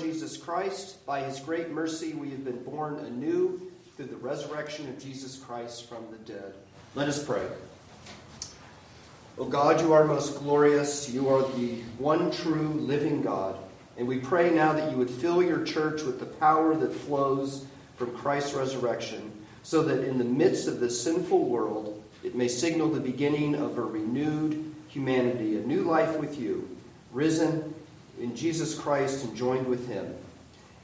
Jesus Christ. By his great mercy, we have been born anew through the resurrection of Jesus Christ from the dead. Let us pray. O God, you are most glorious. You are the one true living God. And we pray now that you would fill your church with the power that flows from Christ's resurrection, so that in the midst of this sinful world, it may signal the beginning of a renewed humanity, a new life with you, risen in Jesus Christ and joined with him.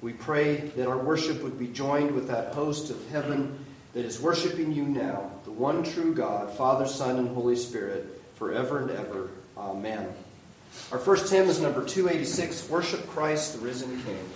We pray that our worship would be joined with that host of heaven that is worshiping you now, the one true God, Father, Son, and Holy Spirit, forever and ever. Amen. Our first hymn is number 286 Worship Christ, the Risen King.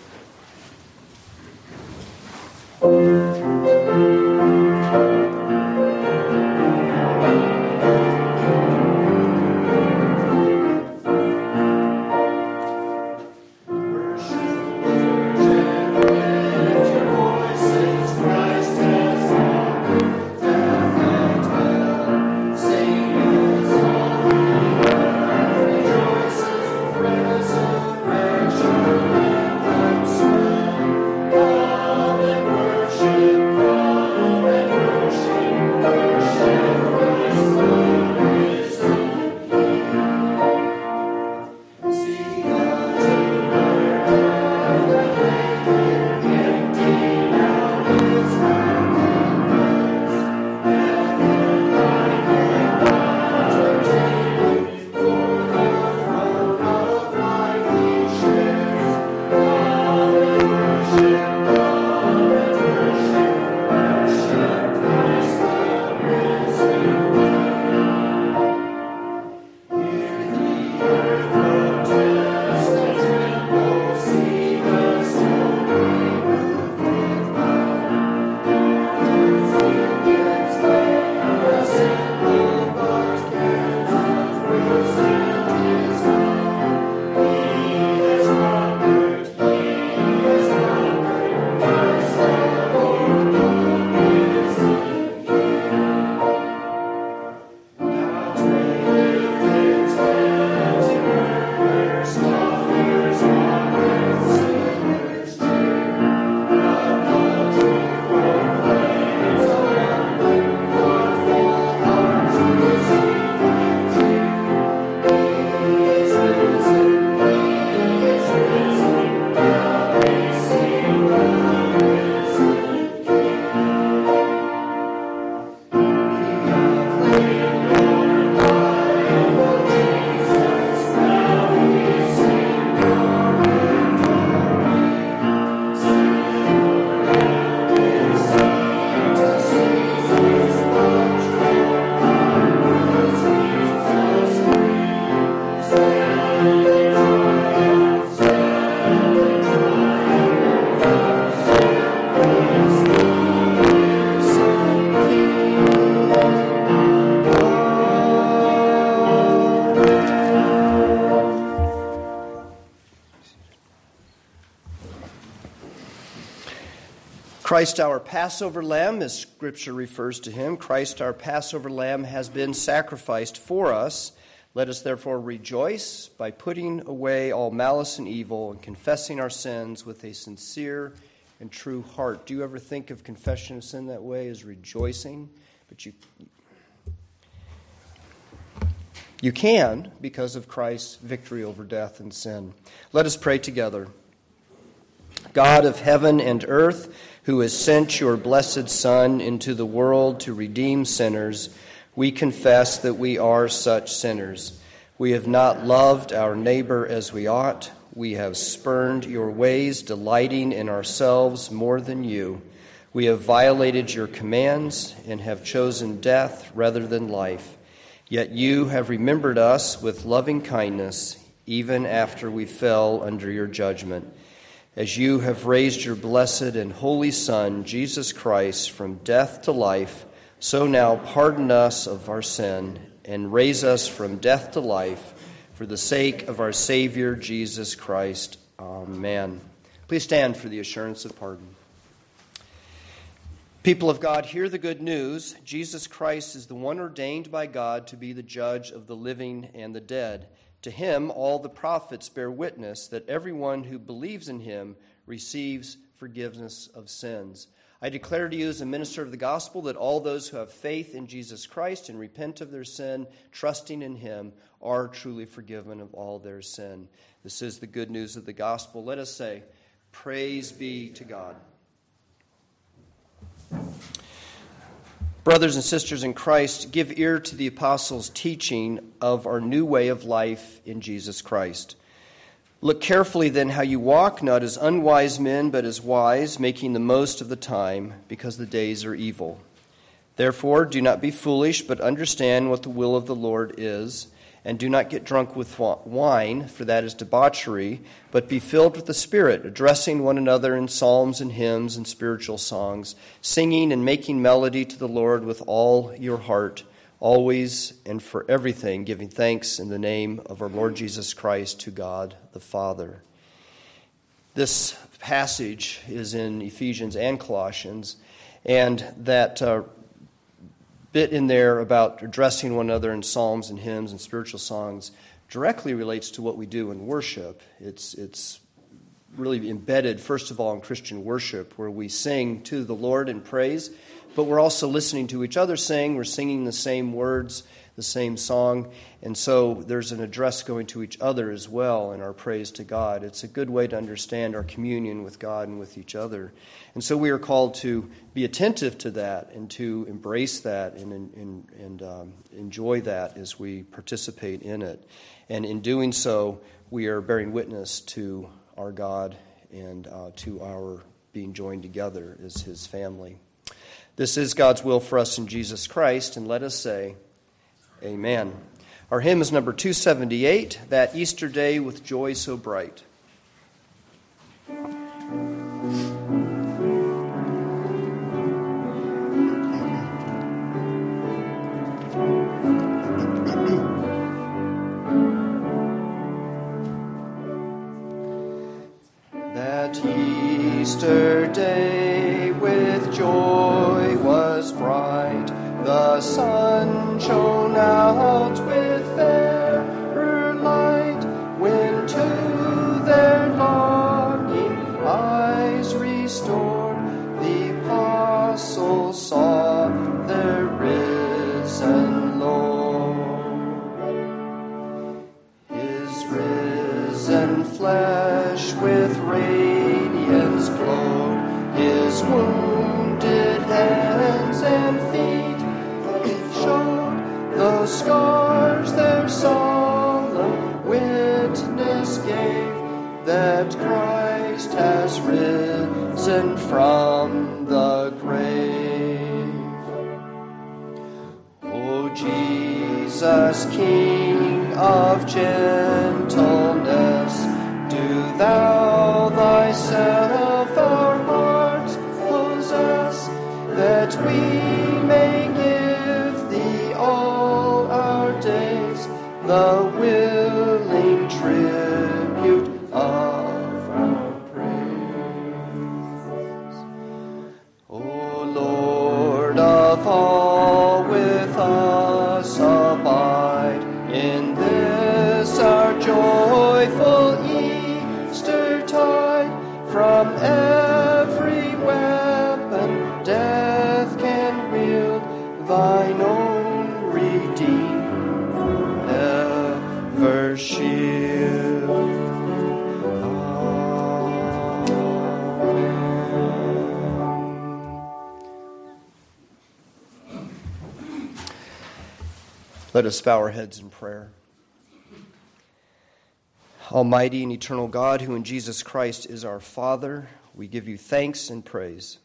Christ, our Passover lamb, as Scripture refers to him, Christ, our Passover lamb, has been sacrificed for us. Let us therefore rejoice by putting away all malice and evil and confessing our sins with a sincere and true heart. Do you ever think of confession of sin that way as rejoicing? But you you can because of Christ's victory over death and sin. Let us pray together. God of heaven and earth, who has sent your blessed Son into the world to redeem sinners, we confess that we are such sinners. We have not loved our neighbor as we ought. We have spurned your ways, delighting in ourselves more than you. We have violated your commands and have chosen death rather than life. Yet you have remembered us with loving kindness, even after we fell under your judgment as you have raised your blessed and holy Son, Jesus Christ, from death to life, so now pardon us of our sin and raise us from death to life for the sake of our Savior, Jesus Christ. Amen. Please stand for the assurance of pardon. People of God, hear the good news. Jesus Christ is the one ordained by God to be the judge of the living and the dead. To him, all the prophets bear witness that everyone who believes in him receives forgiveness of sins. I declare to you as a minister of the gospel that all those who have faith in Jesus Christ and repent of their sin, trusting in him, are truly forgiven of all their sin. This is the good news of the gospel. Let us say, Praise be to God. Brothers and sisters in Christ, give ear to the apostles' teaching of our new way of life in Jesus Christ. Look carefully then how you walk, not as unwise men, but as wise, making the most of the time, because the days are evil. Therefore, do not be foolish, but understand what the will of the Lord is. And do not get drunk with wine, for that is debauchery, but be filled with the Spirit, addressing one another in psalms and hymns and spiritual songs, singing and making melody to the Lord with all your heart, always and for everything, giving thanks in the name of our Lord Jesus Christ to God the Father. This passage is in Ephesians and Colossians, and that. Uh, bit in there about addressing one another in psalms and hymns and spiritual songs directly relates to what we do in worship. It's, it's really embedded, first of all, in Christian worship, where we sing to the Lord in praise, but we're also listening to each other sing. We're singing the same words the same song. And so there's an address going to each other as well in our praise to God. It's a good way to understand our communion with God and with each other. And so we are called to be attentive to that and to embrace that and, and, and um, enjoy that as we participate in it. And in doing so, we are bearing witness to our God and uh, to our being joined together as His family. This is God's will for us in Jesus Christ, and let us say, Amen. Our hymn is number 278, That Easter Day with Joy So Bright. Easter day with joy was bright, the sun shone out that Christ has risen from the grave. O Jesus, King of gentleness, do thou thyself our hearts possess, that we may give thee all our days the Lord Let us bow our heads in prayer. Almighty and eternal God, who in Jesus Christ is our Father, we give you thanks and praise,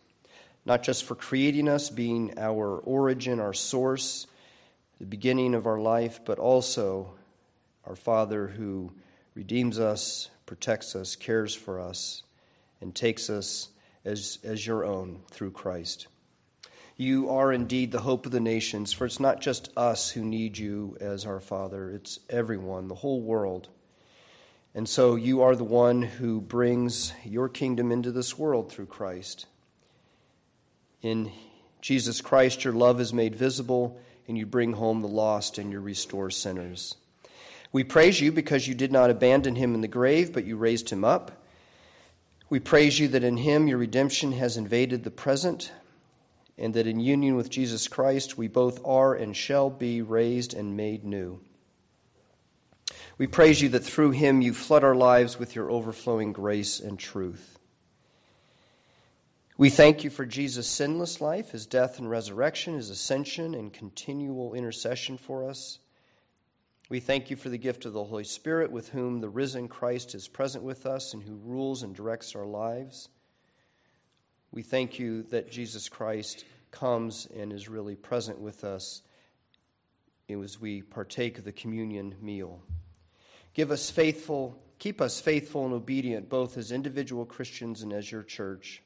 not just for creating us, being our origin, our source, the beginning of our life, but also our Father who redeems us, protects us, cares for us, and takes us as, as your own through Christ. You are indeed the hope of the nations, for it's not just us who need you as our Father, it's everyone, the whole world. And so you are the one who brings your kingdom into this world through Christ. In Jesus Christ, your love is made visible, and you bring home the lost and you restore sinners. We praise you because you did not abandon him in the grave, but you raised him up. We praise you that in him your redemption has invaded the present, and that in union with Jesus Christ we both are and shall be raised and made new. We praise you that through him you flood our lives with your overflowing grace and truth. We thank you for Jesus' sinless life, his death and resurrection, his ascension and continual intercession for us. We thank you for the gift of the Holy Spirit, with whom the risen Christ is present with us and who rules and directs our lives. We thank you that Jesus Christ comes and is really present with us as we partake of the communion meal. Give us faithful, keep us faithful and obedient, both as individual Christians and as your church.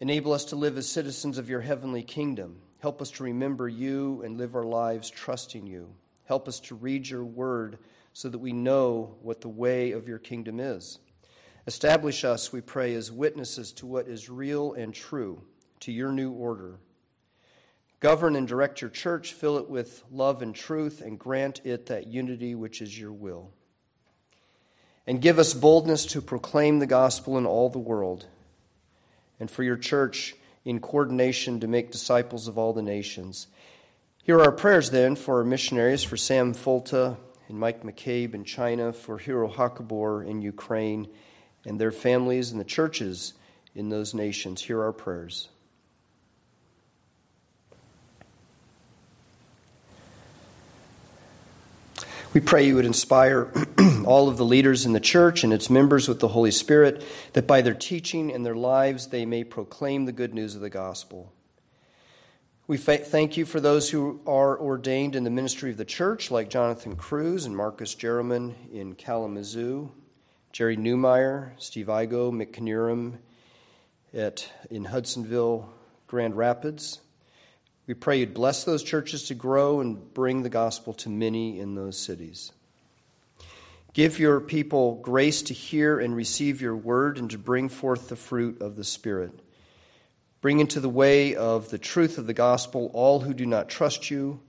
Enable us to live as citizens of your heavenly kingdom. Help us to remember you and live our lives trusting you. Help us to read your word so that we know what the way of your kingdom is. Establish us, we pray, as witnesses to what is real and true, to your new order. Govern and direct your church, fill it with love and truth, and grant it that unity which is your will. And give us boldness to proclaim the gospel in all the world, and for your church in coordination to make disciples of all the nations here are our prayers then for our missionaries, for Sam Folta and Mike McCabe in China, for Hiro Hakabor in Ukraine, and their families and the churches in those nations. Hear our prayers. We pray you would inspire all of the leaders in the church and its members with the Holy Spirit, that by their teaching and their lives they may proclaim the good news of the gospel. We thank you for those who are ordained in the ministry of the church, like Jonathan Cruz and Marcus Jerriman in Kalamazoo, Jerry Newmeyer, Steve Igo, Mick at, in Hudsonville, Grand Rapids. We pray you'd bless those churches to grow and bring the gospel to many in those cities. Give your people grace to hear and receive your word and to bring forth the fruit of the Spirit. Bring into the way of the truth of the gospel all who do not trust you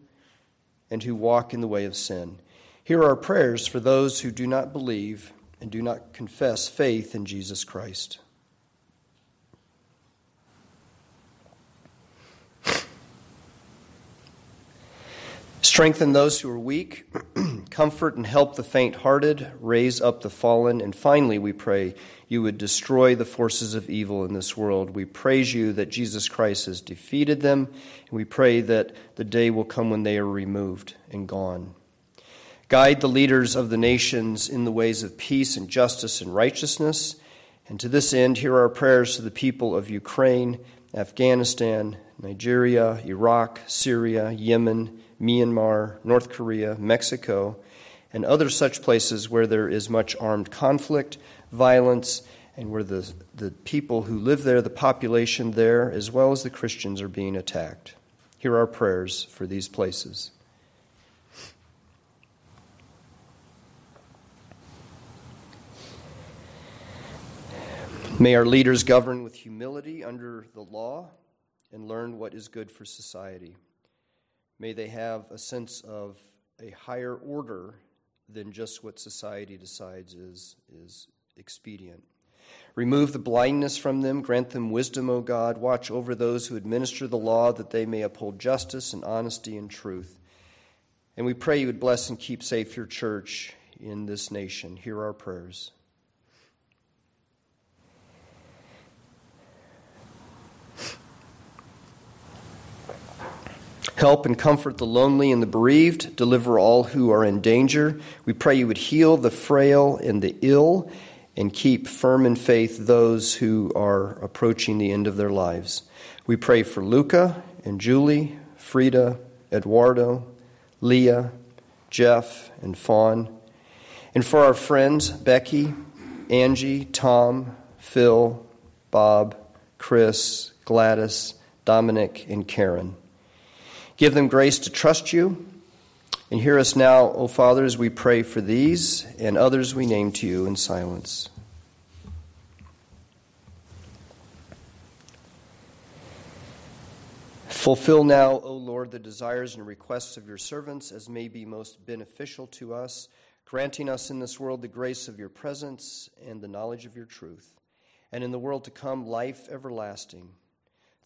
and who walk in the way of sin. Here are prayers for those who do not believe and do not confess faith in Jesus Christ. Strengthen those who are weak, comfort and help the faint hearted, raise up the fallen, and finally, we pray you would destroy the forces of evil in this world. We praise you that Jesus Christ has defeated them, and we pray that the day will come when they are removed and gone. Guide the leaders of the nations in the ways of peace and justice and righteousness. And to this end, hear our prayers to the people of Ukraine, Afghanistan, Nigeria, Iraq, Syria, Yemen, Myanmar, North Korea, Mexico, and other such places where there is much armed conflict violence, and where the, the people who live there, the population there, as well as the Christians, are being attacked. Here are prayers for these places. May our leaders govern with humility under the law and learn what is good for society. May they have a sense of a higher order than just what society decides is, is expedient. Remove the blindness from them, grant them wisdom, O God. Watch over those who administer the law, that they may uphold justice and honesty and truth. And we pray you would bless and keep safe your church in this nation. Hear our prayers. Help and comfort the lonely and the bereaved. Deliver all who are in danger. We pray you would heal the frail and the ill and keep firm in faith those who are approaching the end of their lives. We pray for Luca and Julie, Frida, Eduardo, Leah, Jeff, and Fawn, and for our friends Becky, Angie, Tom, Phil, Bob, Chris, Gladys, Dominic, and Karen. Give them grace to trust you and hear us now, O Father, as we pray for these and others we name to you in silence. Fulfill now, O Lord, the desires and requests of your servants as may be most beneficial to us, granting us in this world the grace of your presence and the knowledge of your truth, and in the world to come life everlasting.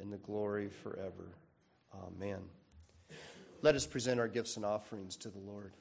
and the glory forever. Amen. Let us present our gifts and offerings to the Lord.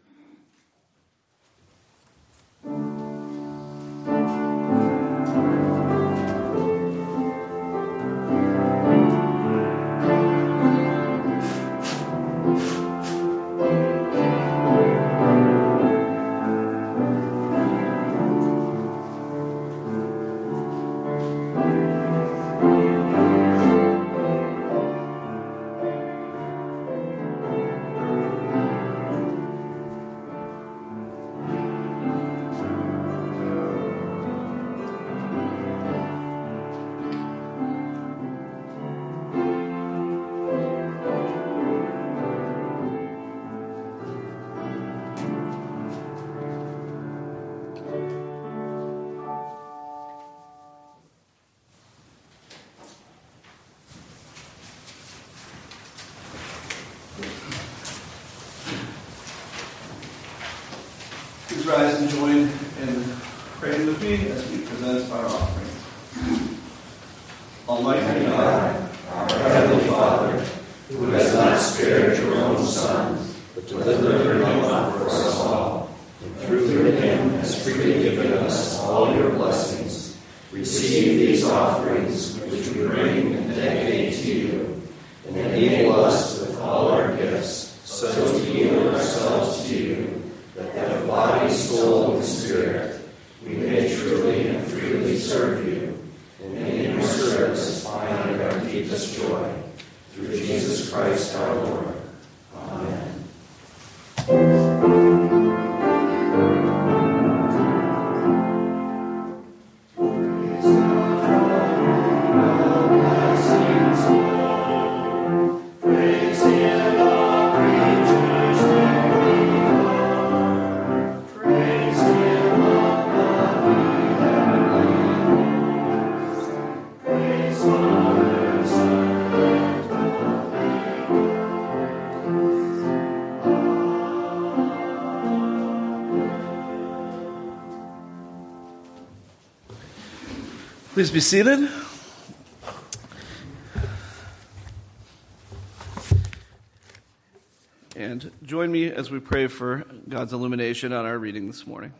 Please be seated. And join me as we pray for God's illumination on our reading this morning.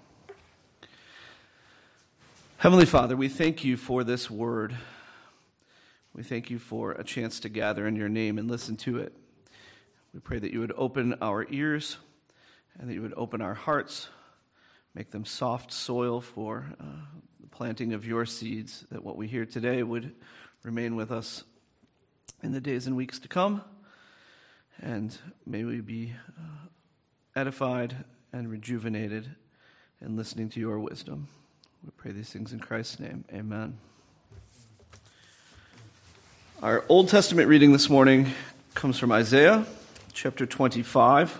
Heavenly Father, we thank you for this word. We thank you for a chance to gather in your name and listen to it. We pray that you would open our ears and that you would open our hearts, make them soft soil for uh, planting of your seeds, that what we hear today would remain with us in the days and weeks to come. And may we be uh, edified and rejuvenated in listening to your wisdom. We pray these things in Christ's name. Amen. Our Old Testament reading this morning comes from Isaiah chapter 25,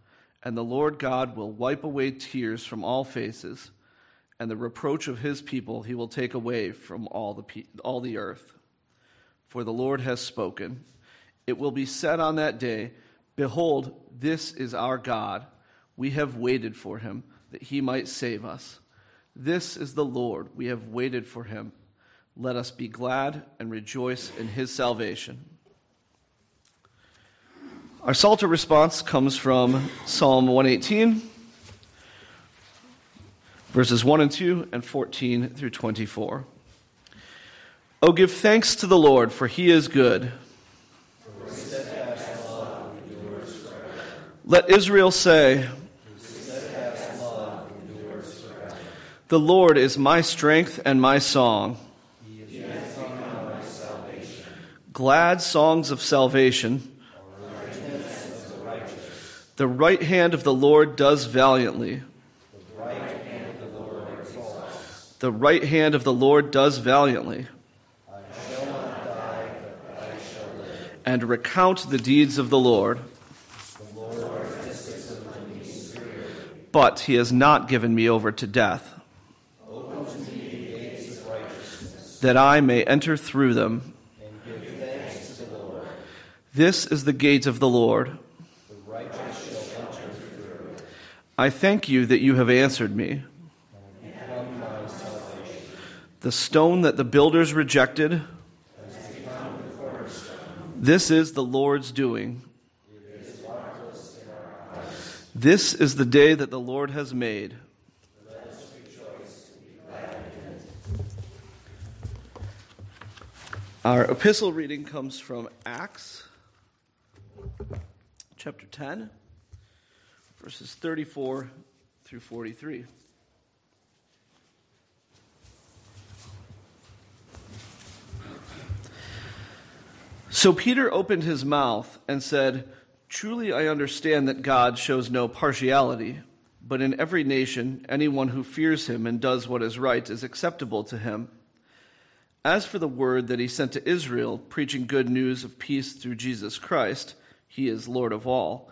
and the Lord God will wipe away tears from all faces and the reproach of his people he will take away from all the, pe- all the earth. For the Lord has spoken. It will be said on that day, Behold, this is our God. We have waited for him, that he might save us. This is the Lord. We have waited for him. Let us be glad and rejoice in his salvation. Our Psalter response comes from Psalm 118, verses 1 and 2, and 14 through 24. Oh, give thanks to the Lord, for he is good. Let Israel say, The Lord is my strength and my song. Glad songs of salvation. The right hand of the Lord does valiantly. The right hand of the Lord does valiantly. And recount the deeds of the Lord. But he has not given me over to death, that I may enter through them. This is the gate of the Lord. I thank you that you have answered me. The stone that the builders rejected, this is the Lord's doing. This is the day that the Lord has made. Our epistle reading comes from Acts chapter 10, verses 34 through 43. So Peter opened his mouth and said, Truly I understand that God shows no partiality, but in every nation, anyone who fears him and does what is right is acceptable to him. As for the word that he sent to Israel, preaching good news of peace through Jesus Christ, he is Lord of all.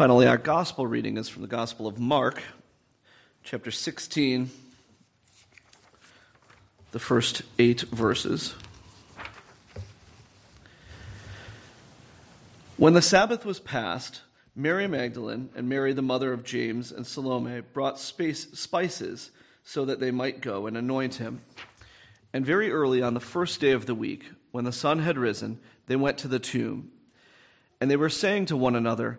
Finally, our gospel reading is from the Gospel of Mark, chapter 16, the first eight verses. When the Sabbath was past, Mary Magdalene and Mary, the mother of James and Salome, brought space, spices so that they might go and anoint him. And very early on the first day of the week, when the sun had risen, they went to the tomb. And they were saying to one another,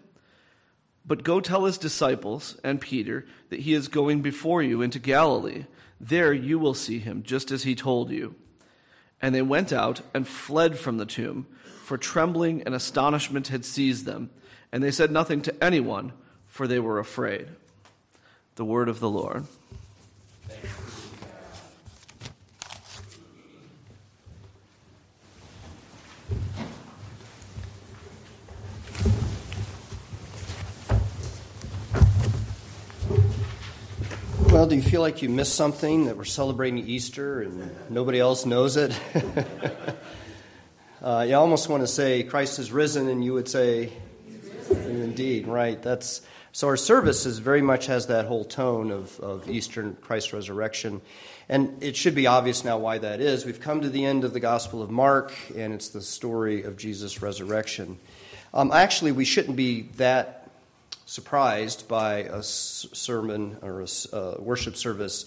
But go tell his disciples and Peter that he is going before you into Galilee. There you will see him, just as he told you. And they went out and fled from the tomb, for trembling and astonishment had seized them. And they said nothing to anyone, for they were afraid. The word of the Lord. Do you feel like you missed something that we're celebrating Easter and nobody else knows it? uh, you almost want to say Christ is risen, and you would say, Indeed, right. That's so. Our service is very much has that whole tone of, of Eastern Christ resurrection, and it should be obvious now why that is. We've come to the end of the Gospel of Mark, and it's the story of Jesus' resurrection. Um, actually, we shouldn't be that surprised by a sermon or a uh, worship service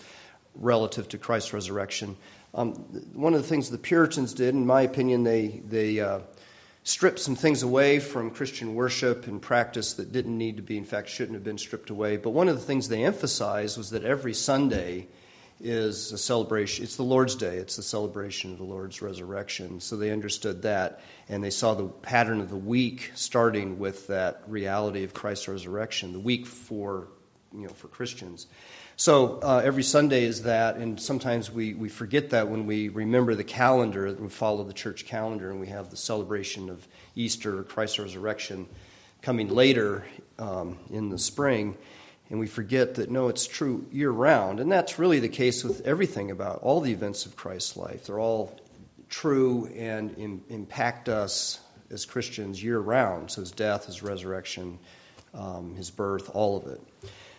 relative to Christ's resurrection. Um, one of the things the Puritans did, in my opinion, they they uh, stripped some things away from Christian worship and practice that didn't need to be, in fact, shouldn't have been stripped away. But one of the things they emphasized was that every Sunday is a celebration. It's the Lord's Day, it's the celebration of the Lord's resurrection. So they understood that, and they saw the pattern of the week starting with that reality of Christ's resurrection, the week for, you know, for Christians. So uh, every Sunday is that, and sometimes we, we forget that when we remember the calendar, we follow the church calendar, and we have the celebration of Easter, Christ's resurrection, coming later um, in the spring, and we forget that no, it's true year round. And that's really the case with everything about all the events of Christ's life. They're all true and Im- impact us as Christians year round. So his death, his resurrection, um, his birth, all of it.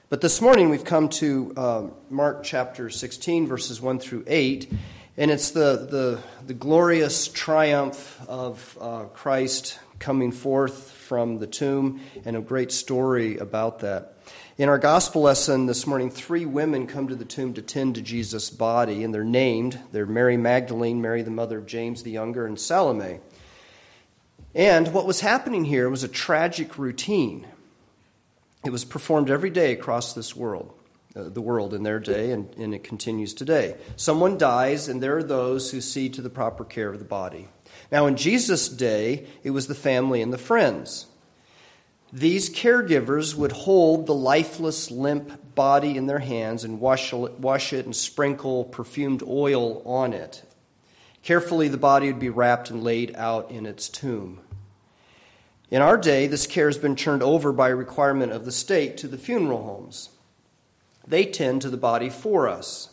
But this morning we've come to uh, Mark chapter 16, verses 1 through 8, and it's the, the, the glorious triumph of uh, Christ coming forth from the tomb, and a great story about that. In our gospel lesson this morning, three women come to the tomb to tend to Jesus' body, and they're named. They're Mary Magdalene, Mary the mother of James the Younger, and Salome. And what was happening here was a tragic routine. It was performed every day across this world, uh, the world in their day, and, and it continues today. Someone dies, and there are those who see to the proper care of the body. Now, in Jesus' day, it was the family and the friends. These caregivers would hold the lifeless, limp body in their hands and wash it, wash it and sprinkle perfumed oil on it. Carefully, the body would be wrapped and laid out in its tomb. In our day, this care has been turned over by requirement of the state to the funeral homes. They tend to the body for us.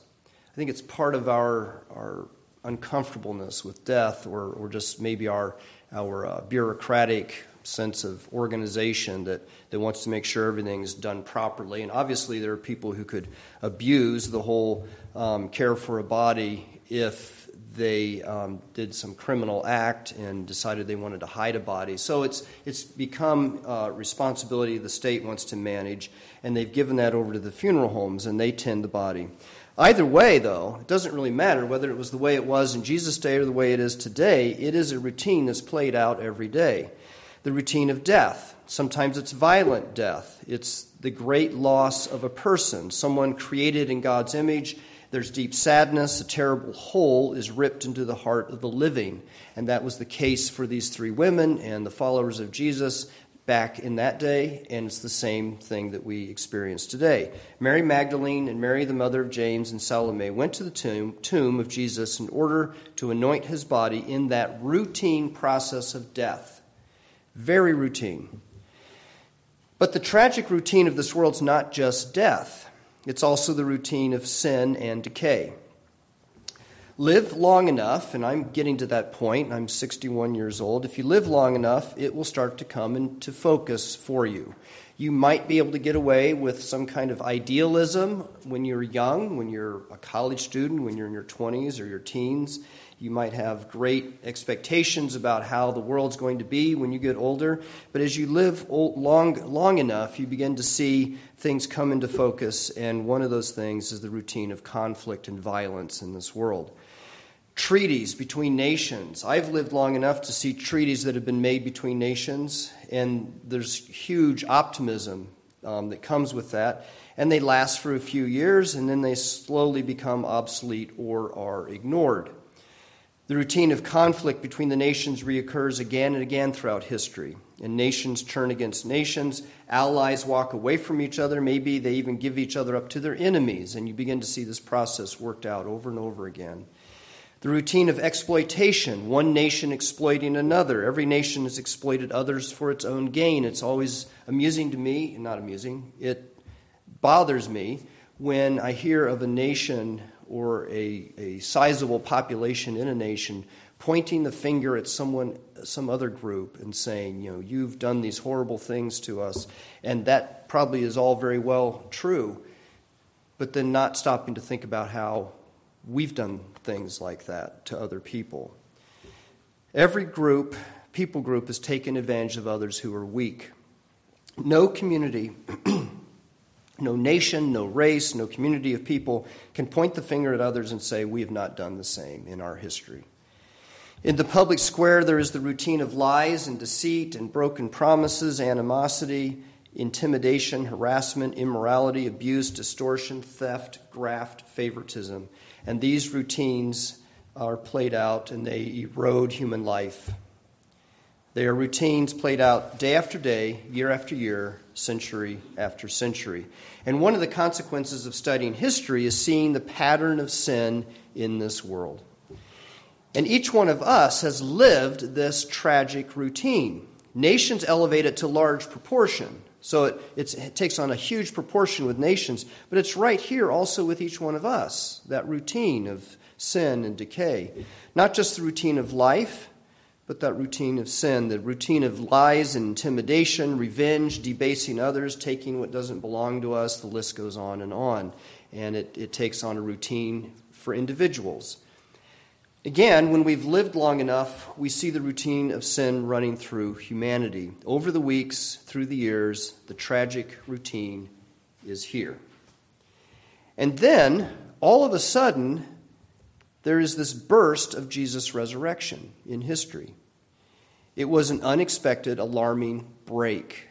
I think it's part of our, our uncomfortableness with death, or, or just maybe our, our uh, bureaucratic sense of organization that, that wants to make sure everything's done properly. And obviously, there are people who could abuse the whole um, care for a body if they um, did some criminal act and decided they wanted to hide a body. So it's, it's become uh, responsibility the state wants to manage, and they've given that over to the funeral homes, and they tend the body. Either way, though, it doesn't really matter whether it was the way it was in Jesus' day or the way it is today. It is a routine that's played out every day. The routine of death. Sometimes it's violent death. It's the great loss of a person, someone created in God's image there's deep sadness. A terrible hole is ripped into the heart of the living. And that was the case for these three women and the followers of Jesus back in that day, and it's the same thing that we experience today. Mary Magdalene and Mary, the mother of James and Salome, went to the tomb, tomb of Jesus in order to anoint his body in that routine process of death. Very routine. But the tragic routine of this world's not just death. It's also the routine of sin and decay. Live long enough, and I'm getting to that point, I'm 61 years old. If you live long enough, it will start to come into focus for you. You might be able to get away with some kind of idealism when you're young, when you're a college student, when you're in your 20s or your teens. You might have great expectations about how the world's going to be when you get older. But as you live long, long enough, you begin to see things come into focus. And one of those things is the routine of conflict and violence in this world. Treaties between nations. I've lived long enough to see treaties that have been made between nations, and there's huge optimism um, that comes with that. And they last for a few years, and then they slowly become obsolete or are ignored. The routine of conflict between the nations reoccurs again and again throughout history. And nations turn against nations, allies walk away from each other, maybe they even give each other up to their enemies, and you begin to see this process worked out over and over again. The routine of exploitation, one nation exploiting another. Every nation has exploited others for its own gain. It's always amusing to me, not amusing, it bothers me when I hear of a nation or a, a sizable population in a nation pointing the finger at someone, some other group, and saying, you know, you've done these horrible things to us. And that probably is all very well true, but then not stopping to think about how we've done things like that to other people. Every group, people group, has taken advantage of others who are weak. No community, no nation, no race, no community of people can point the finger at others and say, We have not done the same in our history. In the public square, there is the routine of lies and deceit and broken promises, animosity, intimidation, harassment, immorality, abuse, distortion, theft, graft, favoritism. And these routines are played out and they erode human life. They are routines played out day after day, year after year, century after century. And one of the consequences of studying history is seeing the pattern of sin in this world. And each one of us has lived this tragic routine. Nations elevate it to large proportion. So it, it, takes on a huge proportion with nations, but it's right here also with each one of us that routine of sin and decay. Not just the routine of life, but that routine of sin, the routine of lies and intimidation, revenge, debasing others, taking what doesn't belong to us, the list goes on and on. And it, it takes on a routine for individuals. Again, when we've lived long enough, we see the routine of sin running through humanity. Over the weeks, through the years, the tragic routine is here. And then, all of a sudden, there is this burst of Jesus' resurrection in history. It was an unexpected, alarming break.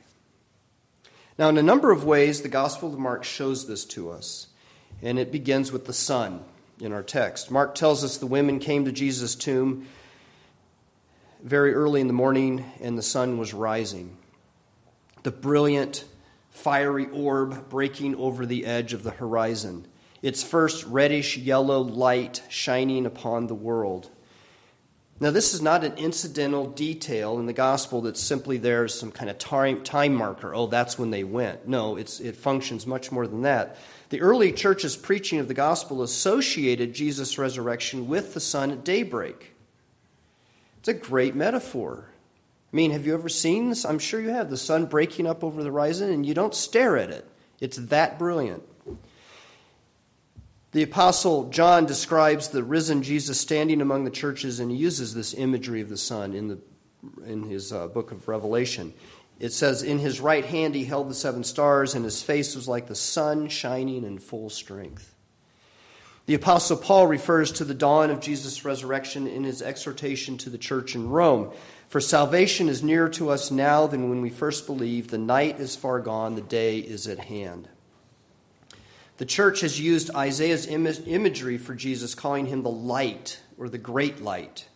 Now, in a number of ways, the Gospel of Mark shows this to us, and it begins with the sun in our text. Mark tells us the women came to Jesus' tomb very early in the morning, and the sun was rising. The brilliant, fiery orb breaking over the edge of the horizon its first reddish yellow light shining upon the world. Now, this is not an incidental detail in the gospel that's simply there as some kind of time, time marker. Oh, that's when they went. No, it functions much more than that. The early church's preaching of the gospel associated Jesus' resurrection with the sun at daybreak. It's a great metaphor. I mean, have you ever seen this? I'm sure you have. The sun breaking up over the horizon, and you don't stare at it. It's that brilliant. The Apostle John describes the risen Jesus standing among the churches, and he uses this imagery of the sun in, the, in his uh, book of Revelation. It says, In his right hand he held the seven stars, and his face was like the sun shining in full strength. The Apostle Paul refers to the dawn of Jesus' resurrection in his exhortation to the church in Rome. For salvation is nearer to us now than when we first believed. The night is far gone, the day is at hand. The church has used Isaiah's imagery for Jesus, calling him the light or the great light.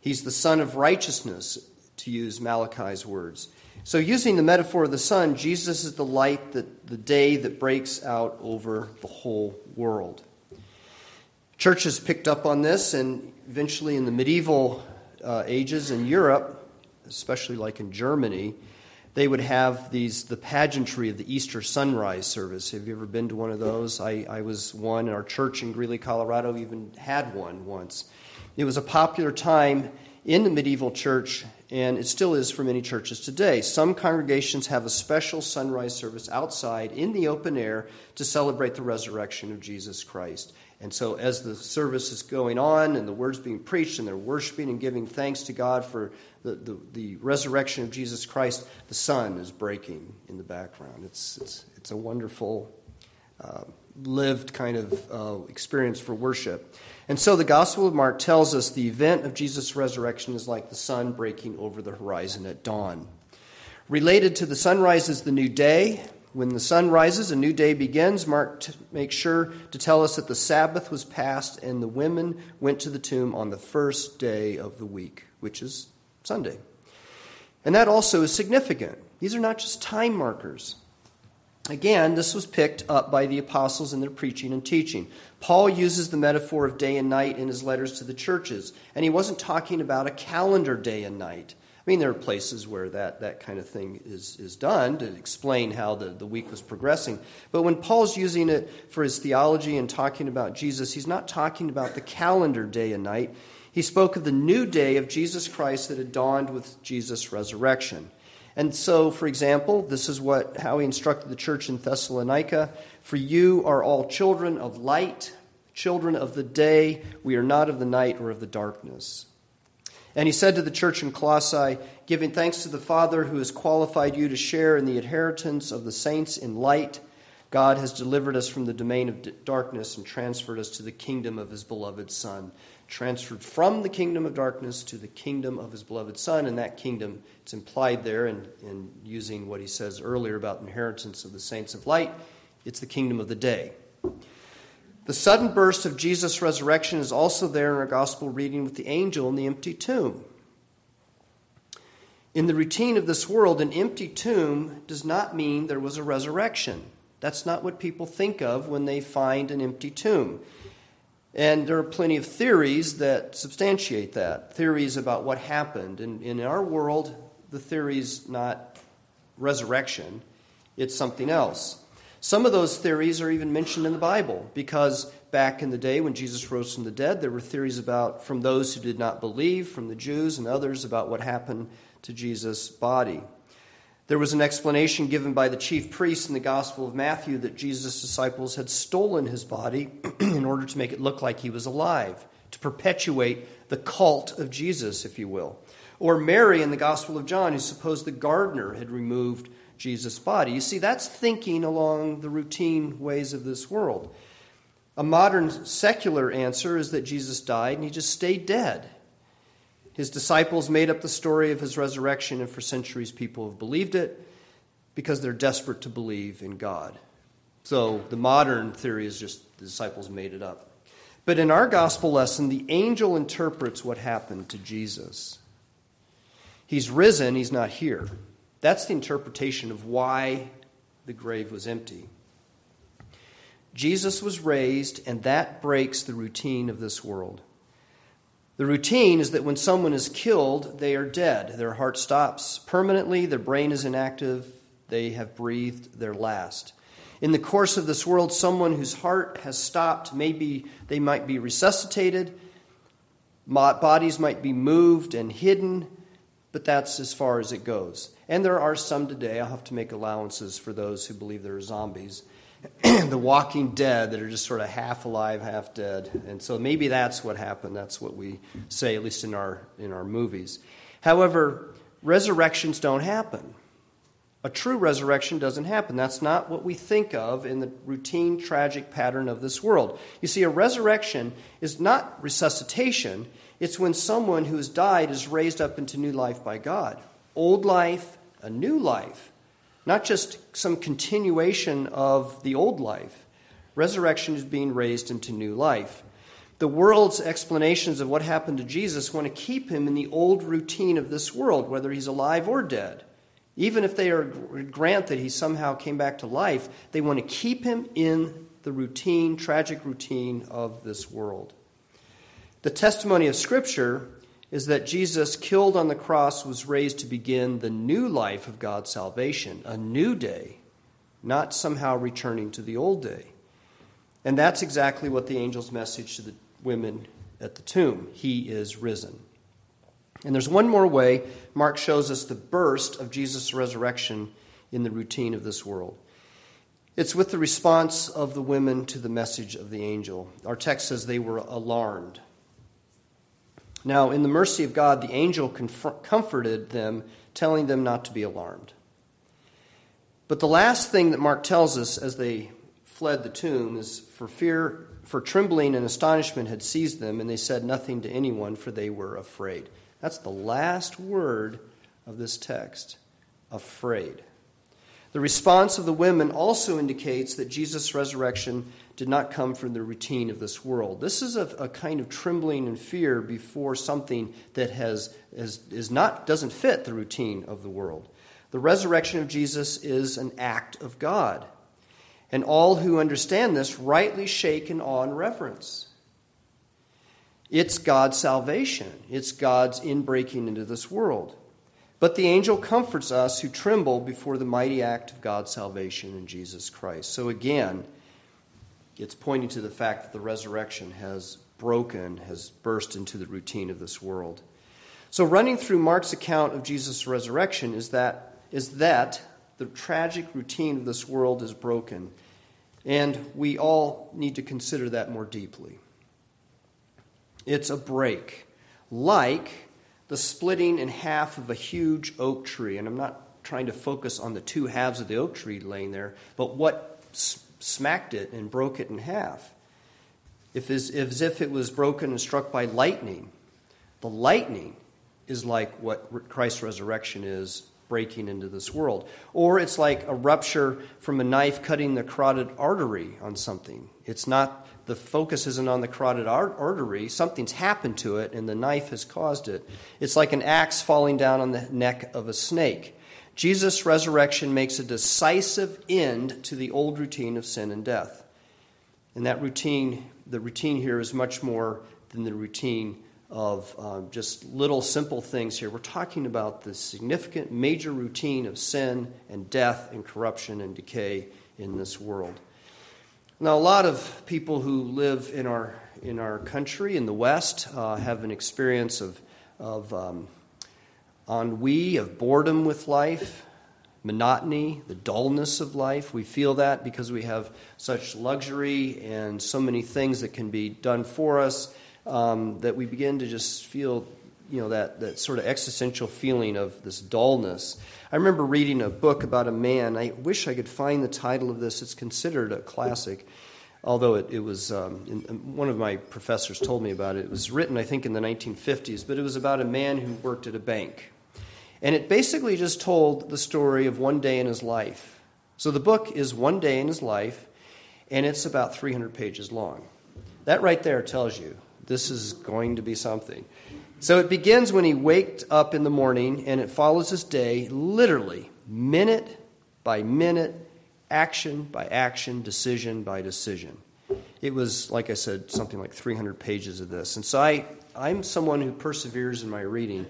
He's the sun of righteousness, to use Malachi's words. So, using the metaphor of the sun, Jesus is the light, that, the day that breaks out over the whole world. Churches picked up on this, and eventually in the medieval uh, ages in Europe, especially like in Germany, they would have these the pageantry of the Easter sunrise service. Have you ever been to one of those? I, I was one. and Our church in Greeley, Colorado, even had one once. It was a popular time in the medieval church, and it still is for many churches today. Some congregations have a special sunrise service outside in the open air to celebrate the resurrection of Jesus Christ. And so, as the service is going on and the word's being preached and they're worshiping and giving thanks to God for the, the, the resurrection of Jesus Christ, the sun is breaking in the background. It's, it's, it's a wonderful, uh, lived kind of uh, experience for worship. And so, the Gospel of Mark tells us the event of Jesus' resurrection is like the sun breaking over the horizon at dawn. Related to the sunrise is the new day, when the sun rises, a new day begins. Mark t- makes sure to tell us that the Sabbath was passed and the women went to the tomb on the first day of the week, which is Sunday. And that also is significant. These are not just time markers. Again, this was picked up by the apostles in their preaching and teaching. Paul uses the metaphor of day and night in his letters to the churches, and he wasn't talking about a calendar day and night. I mean, there are places where that, that kind of thing is, is done to explain how the, the week was progressing. But when Paul's using it for his theology and talking about Jesus, he's not talking about the calendar day and night. He spoke of the new day of Jesus Christ that had dawned with Jesus' resurrection. And so, for example, this is what how he instructed the church in Thessalonica For you are all children of light, children of the day. We are not of the night or of the darkness. And he said to the church in Colossae, Giving thanks to the Father who has qualified you to share in the inheritance of the saints in light, God has delivered us from the domain of darkness and transferred us to the kingdom of his beloved Son. Transferred from the kingdom of darkness to the kingdom of his beloved Son, and that kingdom, it's implied there in, in using what he says earlier about inheritance of the saints of light, it's the kingdom of the day. The sudden burst of Jesus' resurrection is also there in our gospel reading with the angel in the empty tomb. In the routine of this world, an empty tomb does not mean there was a resurrection. That's not what people think of when they find an empty tomb. And there are plenty of theories that substantiate that theories about what happened. And in our world, the theory is not resurrection, it's something else. Some of those theories are even mentioned in the Bible because back in the day when Jesus rose from the dead, there were theories about from those who did not believe, from the Jews and others, about what happened to Jesus' body. There was an explanation given by the chief priests in the Gospel of Matthew that Jesus' disciples had stolen his body in order to make it look like he was alive, to perpetuate the cult of Jesus, if you will. Or Mary in the Gospel of John, who supposed the gardener had removed Jesus' body. You see, that's thinking along the routine ways of this world. A modern secular answer is that Jesus died and he just stayed dead. His disciples made up the story of his resurrection, and for centuries people have believed it because they're desperate to believe in God. So the modern theory is just the disciples made it up. But in our gospel lesson, the angel interprets what happened to Jesus. He's risen, he's not here. That's the interpretation of why the grave was empty. Jesus was raised, and that breaks the routine of this world. The routine is that when someone is killed, they are dead. Their heart stops permanently, their brain is inactive, they have breathed their last. In the course of this world, someone whose heart has stopped, maybe they might be resuscitated, bodies might be moved and hidden, but that's as far as it goes. And there are some today, I'll have to make allowances for those who believe there are zombies, the walking dead that are just sort of half alive, half dead. And so maybe that's what happened. That's what we say, at least in our, in our movies. However, resurrections don't happen. A true resurrection doesn't happen. That's not what we think of in the routine tragic pattern of this world. You see, a resurrection is not resuscitation, it's when someone who has died is raised up into new life by God. Old life a new life, not just some continuation of the old life. Resurrection is being raised into new life. The world's explanations of what happened to Jesus want to keep him in the old routine of this world, whether he's alive or dead. Even if they are, grant that he somehow came back to life, they want to keep him in the routine, tragic routine of this world. The testimony of Scripture is that Jesus, killed on the cross, was raised to begin the new life of God's salvation, a new day, not somehow returning to the old day. And that's exactly what the angel's message to the women at the tomb He is risen. And there's one more way Mark shows us the burst of Jesus' resurrection in the routine of this world. It's with the response of the women to the message of the angel. Our text says they were alarmed. Now, in the mercy of God, the angel comforted them, telling them not to be alarmed. But the last thing that Mark tells us as they fled the tomb is for fear, for trembling and astonishment had seized them, and they said nothing to anyone, for they were afraid. That's the last word of this text afraid. The response of the women also indicates that Jesus' resurrection did not come from the routine of this world. This is a, a kind of trembling and fear before something that has, is, is not, doesn't fit the routine of the world. The resurrection of Jesus is an act of God. And all who understand this rightly shake in awe and reverence. It's God's salvation, it's God's inbreaking into this world. But the angel comforts us who tremble before the mighty act of God's salvation in Jesus Christ. So again, it's pointing to the fact that the resurrection has broken, has burst into the routine of this world. So running through Mark's account of Jesus' resurrection is that is that the tragic routine of this world is broken. And we all need to consider that more deeply. It's a break, like the splitting in half of a huge oak tree. And I'm not trying to focus on the two halves of the oak tree laying there, but what smacked it and broke it in half. If as, as if it was broken and struck by lightning. The lightning is like what Christ's resurrection is breaking into this world. Or it's like a rupture from a knife cutting the carotid artery on something. It's not, the focus isn't on the carotid artery, something's happened to it and the knife has caused it. It's like an axe falling down on the neck of a snake. Jesus' resurrection makes a decisive end to the old routine of sin and death. And that routine, the routine here is much more than the routine of um, just little simple things here. We're talking about the significant major routine of sin and death and corruption and decay in this world. Now, a lot of people who live in our, in our country, in the West, uh, have an experience of, of um, ennui, of boredom with life, monotony, the dullness of life. We feel that because we have such luxury and so many things that can be done for us um, that we begin to just feel you know that, that sort of existential feeling of this dullness. I remember reading a book about a man. I wish i could find the title of this. It's considered a classic although it, it was um, in, one of my professors told me about it. It was written i think in the 1950s but it was about a man who worked at a bank and it basically just told the story of one day in his life so the book is one day in his life and it's about 300 pages long that right there tells you this is going to be something. So it begins when he waked up in the morning, and it follows his day literally, minute by minute, action by action, decision by decision. It was, like I said, something like 300 pages of this. And so I, I'm someone who perseveres in my reading.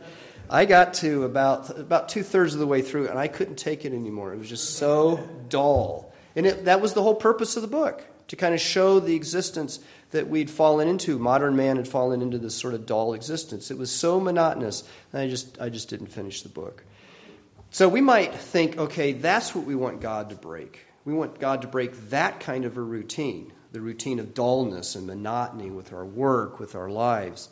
I got to about, about two thirds of the way through, and I couldn't take it anymore. It was just so dull. And it, that was the whole purpose of the book to kind of show the existence that we'd fallen into. Modern man had fallen into this sort of dull existence. It was so monotonous, and I just, I just didn't finish the book. So we might think, okay, that's what we want God to break. We want God to break that kind of a routine, the routine of dullness and monotony with our work, with our lives.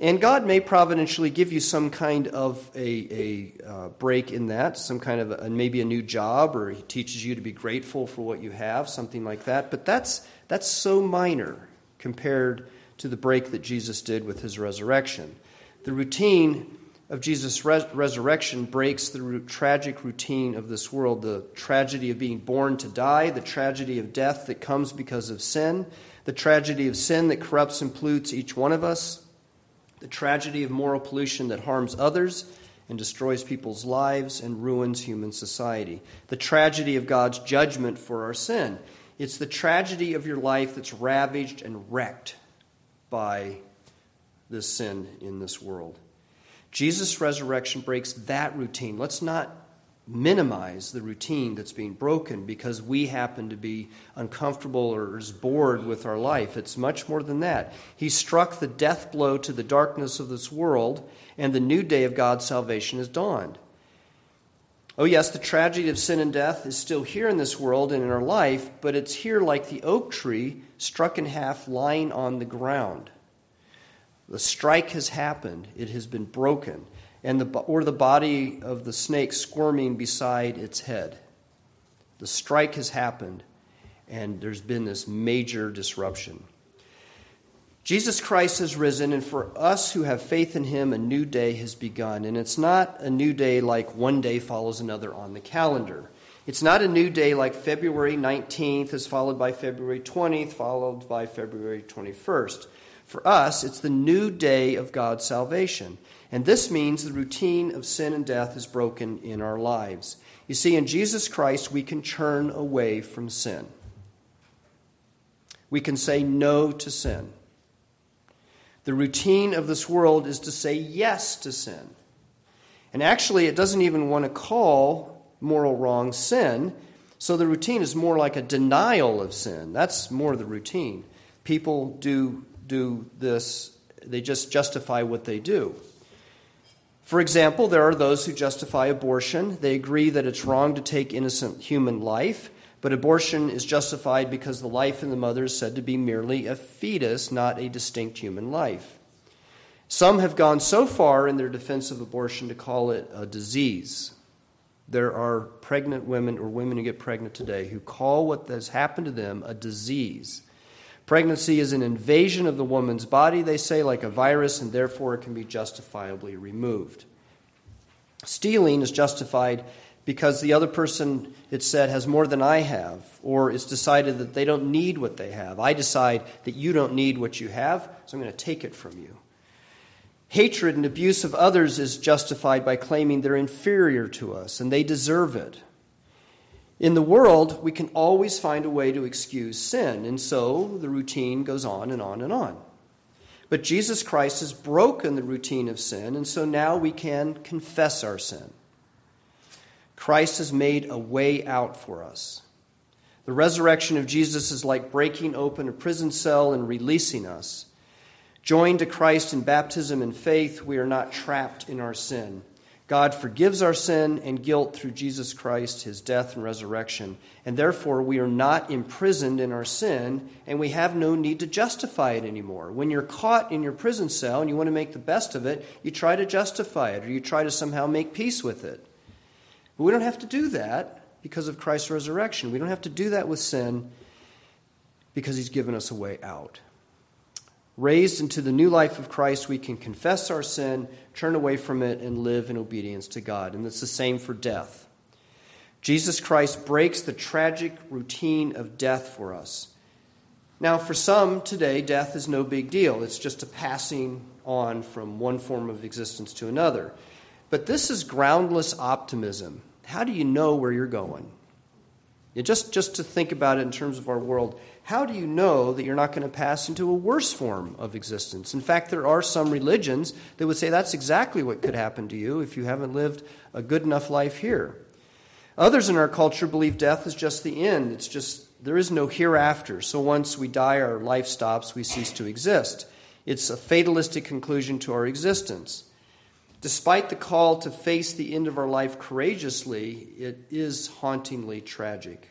And God may providentially give you some kind of a, a uh, break in that, some kind of a, maybe a new job, or He teaches you to be grateful for what you have, something like that. But that's, that's so minor compared to the break that Jesus did with His resurrection. The routine of Jesus' res- resurrection breaks the tragic routine of this world the tragedy of being born to die, the tragedy of death that comes because of sin, the tragedy of sin that corrupts and pollutes each one of us the tragedy of moral pollution that harms others and destroys people's lives and ruins human society, the tragedy of God's judgment for our sin. It's the tragedy of your life that's ravaged and wrecked by this sin in this world. Jesus' resurrection breaks that routine. Let's not minimize the routine that's being broken because we happen to be uncomfortable or is bored with our life. It's much more than that. He struck the death blow to the darkness of this world, and the new day of God's salvation has dawned. Oh, yes, the tragedy of sin and death is still here in this world and in our life, but it's here like the oak tree struck in half, lying on the ground. The strike has happened, it has been broken and the, or the body of the snake squirming beside its head. The strike has happened, and there's been this major disruption. Jesus Christ has risen, and for us who have faith in him, a new day has begun. And it's not a new day like one day follows another on the calendar. It's not a new day like February 19th is followed by February 20th, followed by February 21st. For us, it's the new day of God's salvation. And this means the routine of sin and death is broken in our lives. You see, in Jesus Christ, we can turn away from sin. We can say no to sin. The routine of this world is to say yes to sin. And actually, it doesn't even want to call moral wrong sin. So the routine is more like a denial of sin. That's more the routine. People do do this, they just justify what they do. For example, there are those who justify abortion. They agree that it's wrong to take innocent human life, but abortion is justified because the life in the mother is said to be merely a fetus, not a distinct human life. Some have gone so far in their defense of abortion to call it a disease. There are pregnant women or women who get pregnant today who call what has happened to them a disease. Pregnancy is an invasion of the woman's body, they say, like a virus, and therefore it can be justifiably removed. Stealing is justified because the other person, it said, has more than I have, or it's decided that they don't need what they have. I decide that you don't need what you have, so I'm going to take it from you. Hatred and abuse of others is justified by claiming they're inferior to us and they deserve it. In the world, we can always find a way to excuse sin, and so the routine goes on and on and on. But Jesus Christ has broken the routine of sin, and so now we can confess our sin. Christ has made a way out for us. The resurrection of Jesus is like breaking open a prison cell and releasing us. Joined to Christ in baptism and faith, we are not trapped in our sin. God forgives our sin and guilt through Jesus Christ, his death and resurrection, and therefore we are not imprisoned in our sin and we have no need to justify it anymore. When you're caught in your prison cell and you want to make the best of it, you try to justify it or you try to somehow make peace with it. But we don't have to do that because of Christ's resurrection. We don't have to do that with sin because he's given us a way out. Raised into the new life of Christ, we can confess our sin, turn away from it, and live in obedience to God. And it's the same for death. Jesus Christ breaks the tragic routine of death for us. Now, for some today, death is no big deal. It's just a passing on from one form of existence to another. But this is groundless optimism. How do you know where you're going? just, just to think about it in terms of our world, how do you know that you're not going to pass into a worse form of existence? In fact, there are some religions that would say that's exactly what could happen to you if you haven't lived a good enough life here. Others in our culture believe death is just the end. It's just, there is no hereafter. So once we die, our life stops, we cease to exist. It's a fatalistic conclusion to our existence. Despite the call to face the end of our life courageously, it is hauntingly tragic.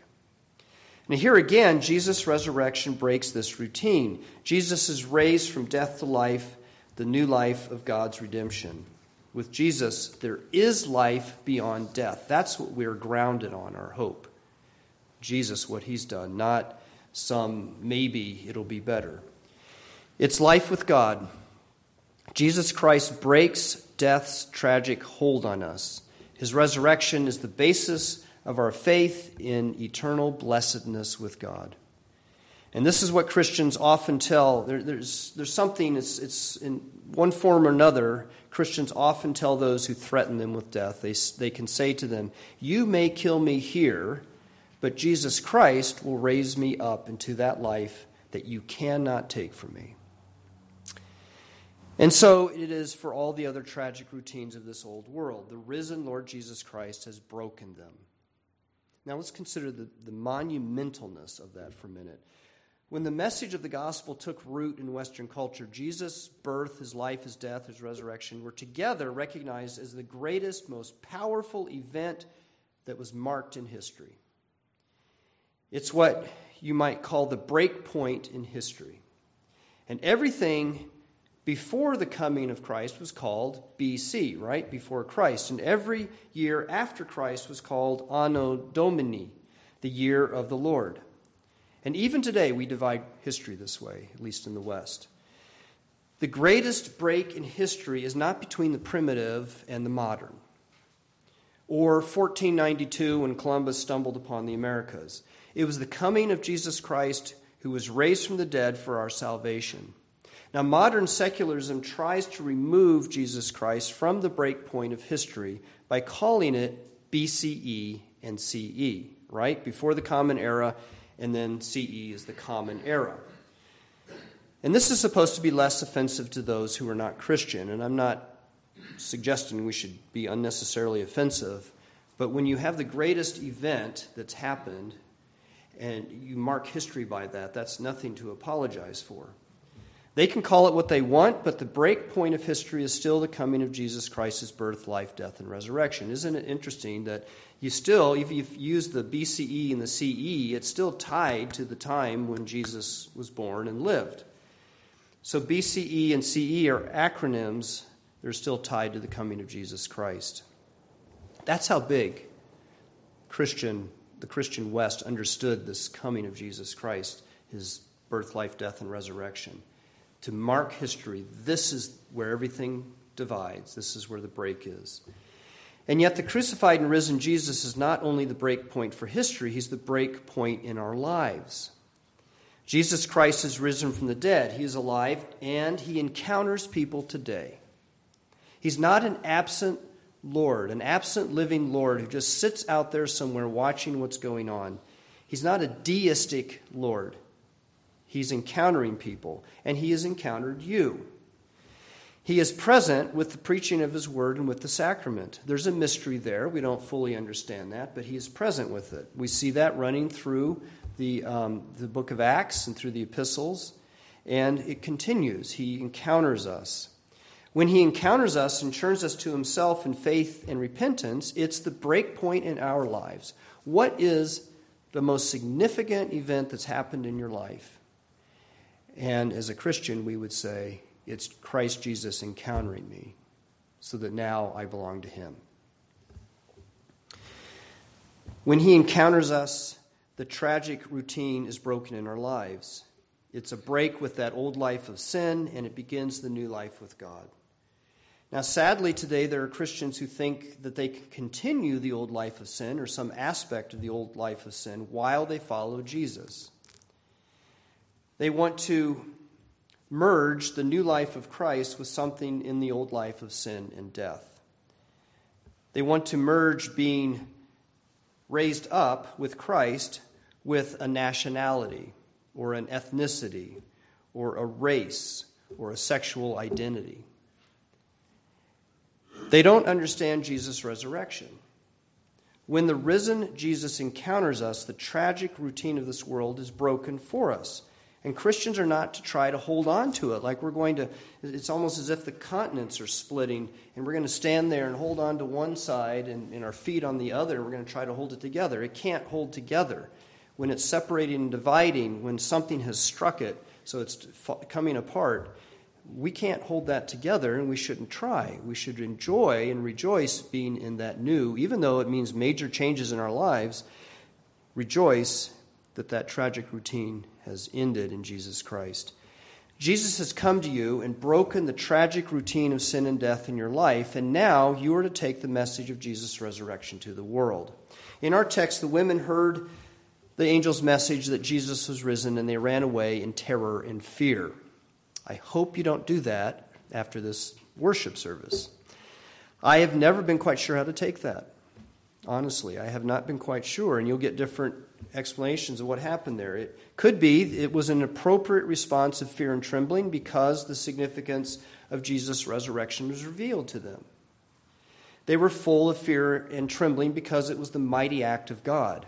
And here again, Jesus' resurrection breaks this routine. Jesus is raised from death to life, the new life of God's redemption. With Jesus, there is life beyond death. That's what we're grounded on, our hope. Jesus, what he's done, not some maybe it'll be better. It's life with God. Jesus Christ breaks death's tragic hold on us. His resurrection is the basis of our faith in eternal blessedness with God. And this is what Christians often tell. There, there's, there's something, it's, it's in one form or another, Christians often tell those who threaten them with death. They, they can say to them, You may kill me here, but Jesus Christ will raise me up into that life that you cannot take from me. And so it is for all the other tragic routines of this old world. The risen Lord Jesus Christ has broken them. Now let's consider the, the monumentalness of that for a minute. When the message of the gospel took root in Western culture, Jesus' birth, his life, his death, his resurrection were together recognized as the greatest, most powerful event that was marked in history. It's what you might call the break point in history. And everything before the coming of Christ was called BC, right? Before Christ. And every year after Christ was called Anno Domini, the year of the Lord. And even today, we divide history this way, at least in the West. The greatest break in history is not between the primitive and the modern, or 1492 when Columbus stumbled upon the Americas. It was the coming of Jesus Christ who was raised from the dead for our salvation. Now, modern secularism tries to remove Jesus Christ from the breakpoint of history by calling it BCE and CE, right? Before the Common Era, and then CE is the Common Era. And this is supposed to be less offensive to those who are not Christian, and I'm not suggesting we should be unnecessarily offensive, but when you have the greatest event that's happened and you mark history by that, that's nothing to apologize for. They can call it what they want, but the break point of history is still the coming of Jesus Christ's birth, life, death, and resurrection. Isn't it interesting that you still, if you use the BCE and the CE, it's still tied to the time when Jesus was born and lived. So BCE and CE are acronyms, they're still tied to the coming of Jesus Christ. That's how big Christian, the Christian West understood this coming of Jesus Christ, his birth, life, death, and resurrection to mark history. This is where everything divides, this is where the break is. And yet, the crucified and risen Jesus is not only the break point for history, he's the break point in our lives. Jesus Christ is risen from the dead. He is alive and he encounters people today. He's not an absent Lord, an absent living Lord who just sits out there somewhere watching what's going on. He's not a deistic Lord. He's encountering people, and He has encountered you. He is present with the preaching of His word and with the sacrament. There's a mystery there. We don't fully understand that, but He is present with it. We see that running through the, um, the book of Acts and through the epistles, and it continues. He encounters us. When He encounters us and turns us to Himself in faith and repentance, it's the break point in our lives. What is the most significant event that's happened in your life? And as a Christian, we would say, it's Christ Jesus encountering me so that now I belong to him. When he encounters us, the tragic routine is broken in our lives. It's a break with that old life of sin, and it begins the new life with God. Now, sadly, today there are Christians who think that they can continue the old life of sin or some aspect of the old life of sin while they follow Jesus. They want to merge the new life of Christ with something in the old life of sin and death. They want to merge being raised up with Christ with a nationality or an ethnicity or a race or a sexual identity. They don't understand Jesus' resurrection. When the risen Jesus encounters us, the tragic routine of this world is broken for us. And Christians are not to try to hold on to it like we're going to, it's almost as if the continents are splitting and we're going to stand there and hold on to one side and, and our feet on the other and we're going to try to hold it together. It can't hold together. When it's separating and dividing, when something has struck it, so it's coming apart, we can't hold that together and we shouldn't try. We should enjoy and rejoice being in that new, even though it means major changes in our lives, rejoice that that tragic routine has ended in Jesus Christ. Jesus has come to you and broken the tragic routine of sin and death in your life, and now you are to take the message of Jesus' resurrection to the world. In our text, the women heard the angel's message that Jesus was risen, and they ran away in terror and fear. I hope you don't do that after this worship service. I have never been quite sure how to take that. Honestly, I have not been quite sure, and you'll get different explanations of what happened there. It could be it was an appropriate response of fear and trembling because the significance of Jesus' resurrection was revealed to them. They were full of fear and trembling because it was the mighty act of God.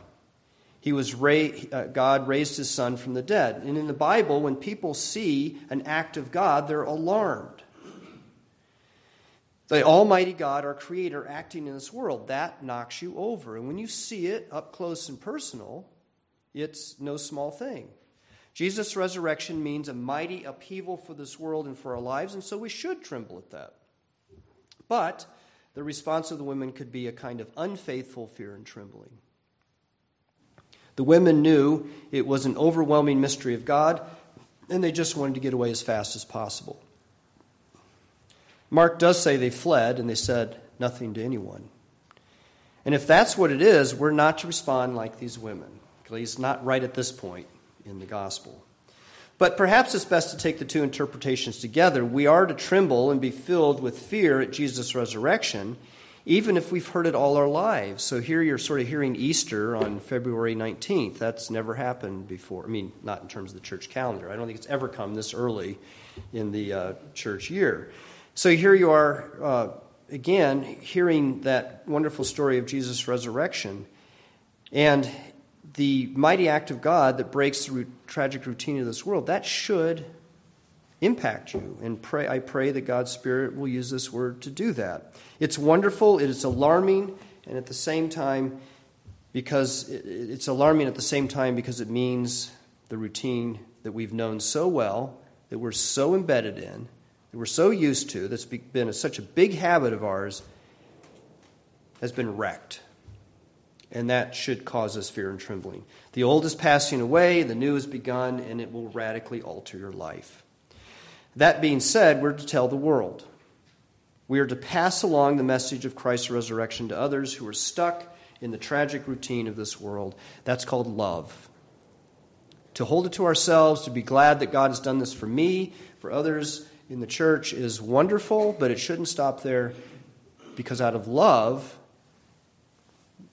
He was ra- uh, God raised his son from the dead. And in the Bible, when people see an act of God, they're alarmed. The Almighty God, our Creator, acting in this world, that knocks you over. And when you see it up close and personal, it's no small thing. Jesus' resurrection means a mighty upheaval for this world and for our lives, and so we should tremble at that. But the response of the women could be a kind of unfaithful fear and trembling. The women knew it was an overwhelming mystery of God, and they just wanted to get away as fast as possible. Mark does say they fled and they said nothing to anyone. And if that's what it is, we're not to respond like these women, at least not right at this point in the gospel. But perhaps it's best to take the two interpretations together. We are to tremble and be filled with fear at Jesus' resurrection, even if we've heard it all our lives. So here you're sort of hearing Easter on February 19th. That's never happened before. I mean, not in terms of the church calendar. I don't think it's ever come this early in the uh, church year. So here you are, uh, again, hearing that wonderful story of Jesus' resurrection. And the mighty act of God that breaks the tragic routine of this world, that should impact you. And pray, I pray that God's Spirit will use this word to do that. It's wonderful, it is alarming, and at the same time, because it's alarming at the same time because it means the routine that we've known so well, that we're so embedded in, that we're so used to, that's been a, such a big habit of ours, has been wrecked. And that should cause us fear and trembling. The old is passing away, the new has begun, and it will radically alter your life. That being said, we're to tell the world. We are to pass along the message of Christ's resurrection to others who are stuck in the tragic routine of this world. That's called love. To hold it to ourselves, to be glad that God has done this for me, for others in the church, is wonderful, but it shouldn't stop there because out of love,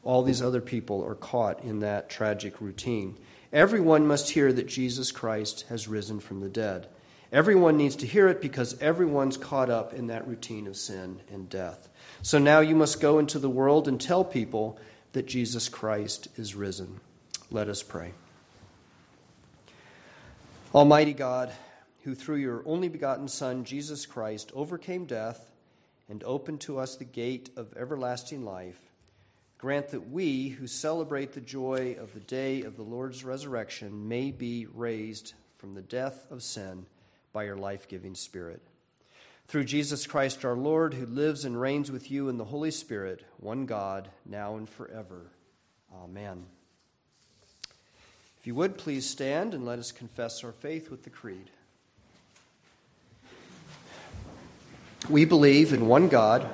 all these other people are caught in that tragic routine. Everyone must hear that Jesus Christ has risen from the dead. Everyone needs to hear it because everyone's caught up in that routine of sin and death. So now you must go into the world and tell people that Jesus Christ is risen. Let us pray. Almighty God, who through your only begotten Son, Jesus Christ, overcame death and opened to us the gate of everlasting life, grant that we, who celebrate the joy of the day of the Lord's resurrection, may be raised from the death of sin by your life giving Spirit. Through Jesus Christ our Lord, who lives and reigns with you in the Holy Spirit, one God, now and forever. Amen. If you would, please stand and let us confess our faith with the Creed. We believe in one God,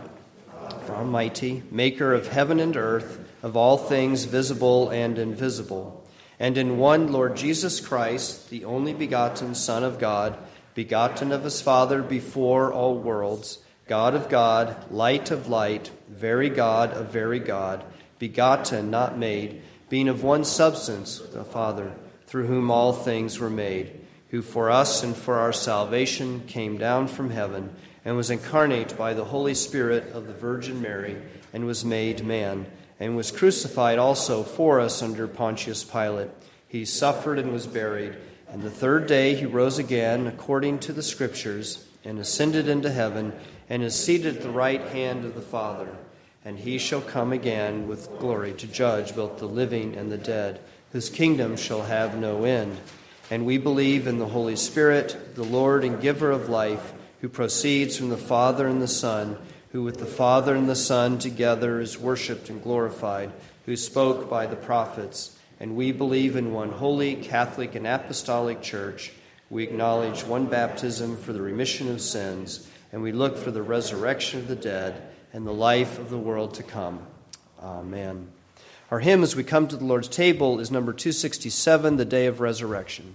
Almighty, maker of heaven and earth, of all things visible and invisible, and in one Lord Jesus Christ, the only begotten Son of God begotten of his Father before all worlds, God of God, light of light, very God of very God, begotten, not made, being of one substance, the Father, through whom all things were made, who for us and for our salvation came down from heaven and was incarnate by the Holy Spirit of the Virgin Mary and was made man, and was crucified also for us under Pontius Pilate. He suffered and was buried and the third day he rose again, according to the Scriptures, and ascended into heaven, and is seated at the right hand of the Father. And he shall come again with glory to judge both the living and the dead, whose kingdom shall have no end. And we believe in the Holy Spirit, the Lord and giver of life, who proceeds from the Father and the Son, who with the Father and the Son together is worshiped and glorified, who spoke by the prophets and we believe in one holy, Catholic, and Apostolic Church. We acknowledge one baptism for the remission of sins, and we look for the resurrection of the dead and the life of the world to come. Amen. Our hymn as we come to the Lord's table is number 267, The Day of Resurrection.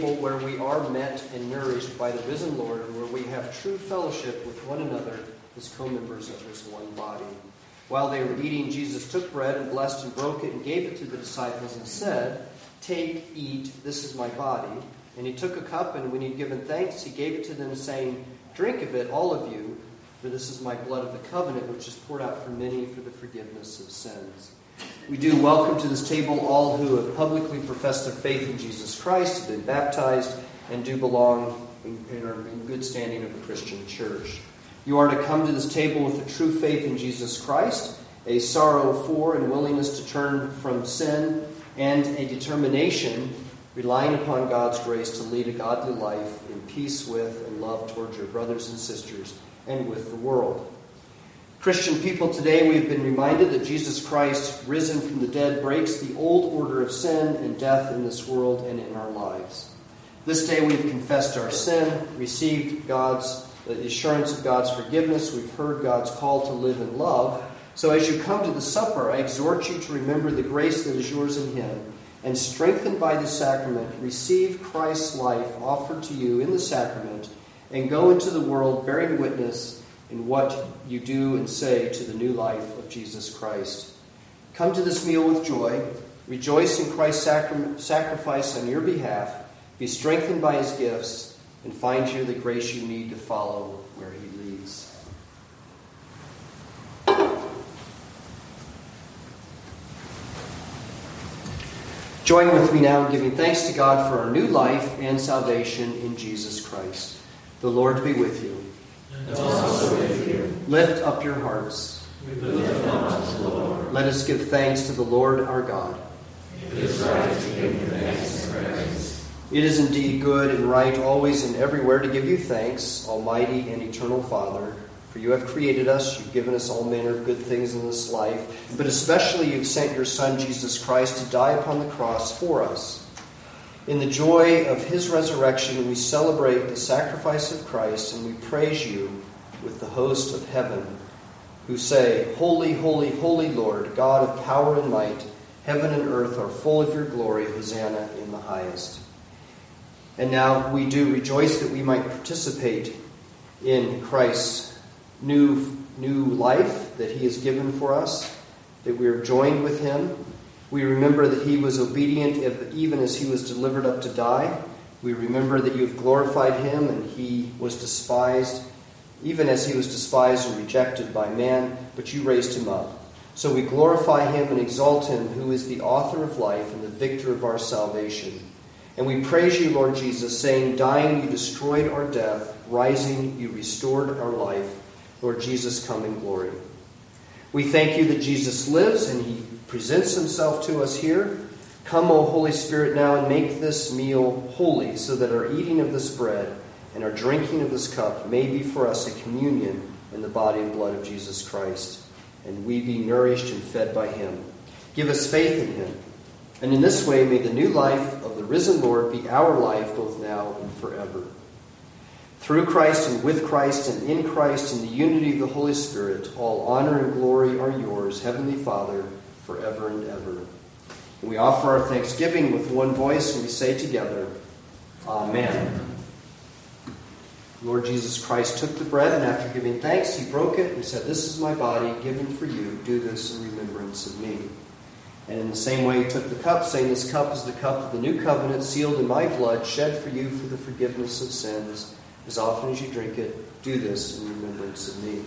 Table where we are met and nourished by the risen Lord, and where we have true fellowship with one another as co members of his one body. While they were eating, Jesus took bread and blessed and broke it and gave it to the disciples and said, Take, eat, this is my body. And he took a cup, and when he had given thanks, he gave it to them, saying, Drink of it, all of you, for this is my blood of the covenant, which is poured out for many for the forgiveness of sins. We do welcome to this table all who have publicly professed their faith in Jesus Christ, have been baptized, and do belong and are in good standing of the Christian church. You are to come to this table with a true faith in Jesus Christ, a sorrow for and willingness to turn from sin, and a determination, relying upon God's grace, to lead a godly life in peace with and love towards your brothers and sisters and with the world. Christian people, today we have been reminded that Jesus Christ, risen from the dead, breaks the old order of sin and death in this world and in our lives. This day we have confessed our sin, received God's the assurance of God's forgiveness. We've heard God's call to live in love. So as you come to the supper, I exhort you to remember the grace that is yours in Him, and strengthened by the sacrament, receive Christ's life offered to you in the sacrament, and go into the world bearing witness in what you do and say to the new life of Jesus Christ. Come to this meal with joy. Rejoice in Christ's sacri- sacrifice on your behalf. Be strengthened by his gifts, and find here the grace you need to follow where he leads. Join with me now in giving thanks to God for our new life and salvation in Jesus Christ. The Lord be with you. Lift up your hearts. Up Let us give thanks to the Lord our God. It is right. It is indeed good and right always and everywhere to give you thanks, Almighty and Eternal Father. For you have created us, you've given us all manner of good things in this life, but especially you've sent your Son, Jesus Christ, to die upon the cross for us. In the joy of his resurrection, we celebrate the sacrifice of Christ and we praise you with the host of heaven, who say, Holy, holy, holy Lord, God of power and might, heaven and earth are full of your glory. Hosanna in the highest. And now we do rejoice that we might participate in Christ's new, new life that he has given for us, that we are joined with him. We remember that he was obedient even as he was delivered up to die. We remember that you have glorified him and he was despised even as he was despised and rejected by man, but you raised him up. So we glorify him and exalt him, who is the author of life and the victor of our salvation. And we praise you, Lord Jesus, saying, Dying, you destroyed our death, rising, you restored our life. Lord Jesus, come in glory. We thank you that Jesus lives and he presents himself to us here. Come, O Holy Spirit, now and make this meal holy, so that our eating of this bread and our drinking of this cup may be for us a communion in the body and blood of Jesus Christ, and we be nourished and fed by him. Give us faith in him. And in this way, may the new life of the risen Lord be our life both now and forever. Through Christ and with Christ and in Christ in the unity of the Holy Spirit, all honor and glory are yours, Heavenly Father, forever and ever. And we offer our thanksgiving with one voice, and we say together, Amen. Lord Jesus Christ took the bread, and after giving thanks, he broke it and said, This is my body given for you. Do this in remembrance of me. And in the same way, he took the cup, saying, This cup is the cup of the new covenant, sealed in my blood, shed for you for the forgiveness of sins. As often as you drink it, do this in remembrance of me.